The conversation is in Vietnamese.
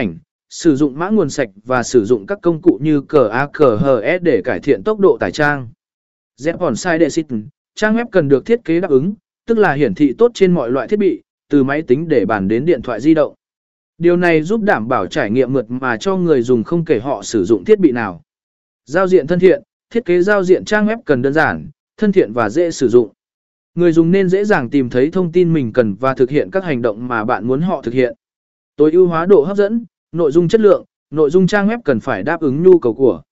ảnh, sử dụng mã nguồn sạch và sử dụng các công cụ như cờ A cờ HS e để cải thiện tốc độ tải trang. Zepon Side trang web cần được thiết kế đáp ứng, tức là hiển thị tốt trên mọi loại thiết bị, từ máy tính để bàn đến điện thoại di động. Điều này giúp đảm bảo trải nghiệm mượt mà cho người dùng không kể họ sử dụng thiết bị nào. Giao diện thân thiện, thiết kế giao diện trang web cần đơn giản, thân thiện và dễ sử dụng. Người dùng nên dễ dàng tìm thấy thông tin mình cần và thực hiện các hành động mà bạn muốn họ thực hiện. Tối ưu hóa độ hấp dẫn, nội dung chất lượng, nội dung trang web cần phải đáp ứng nhu cầu của.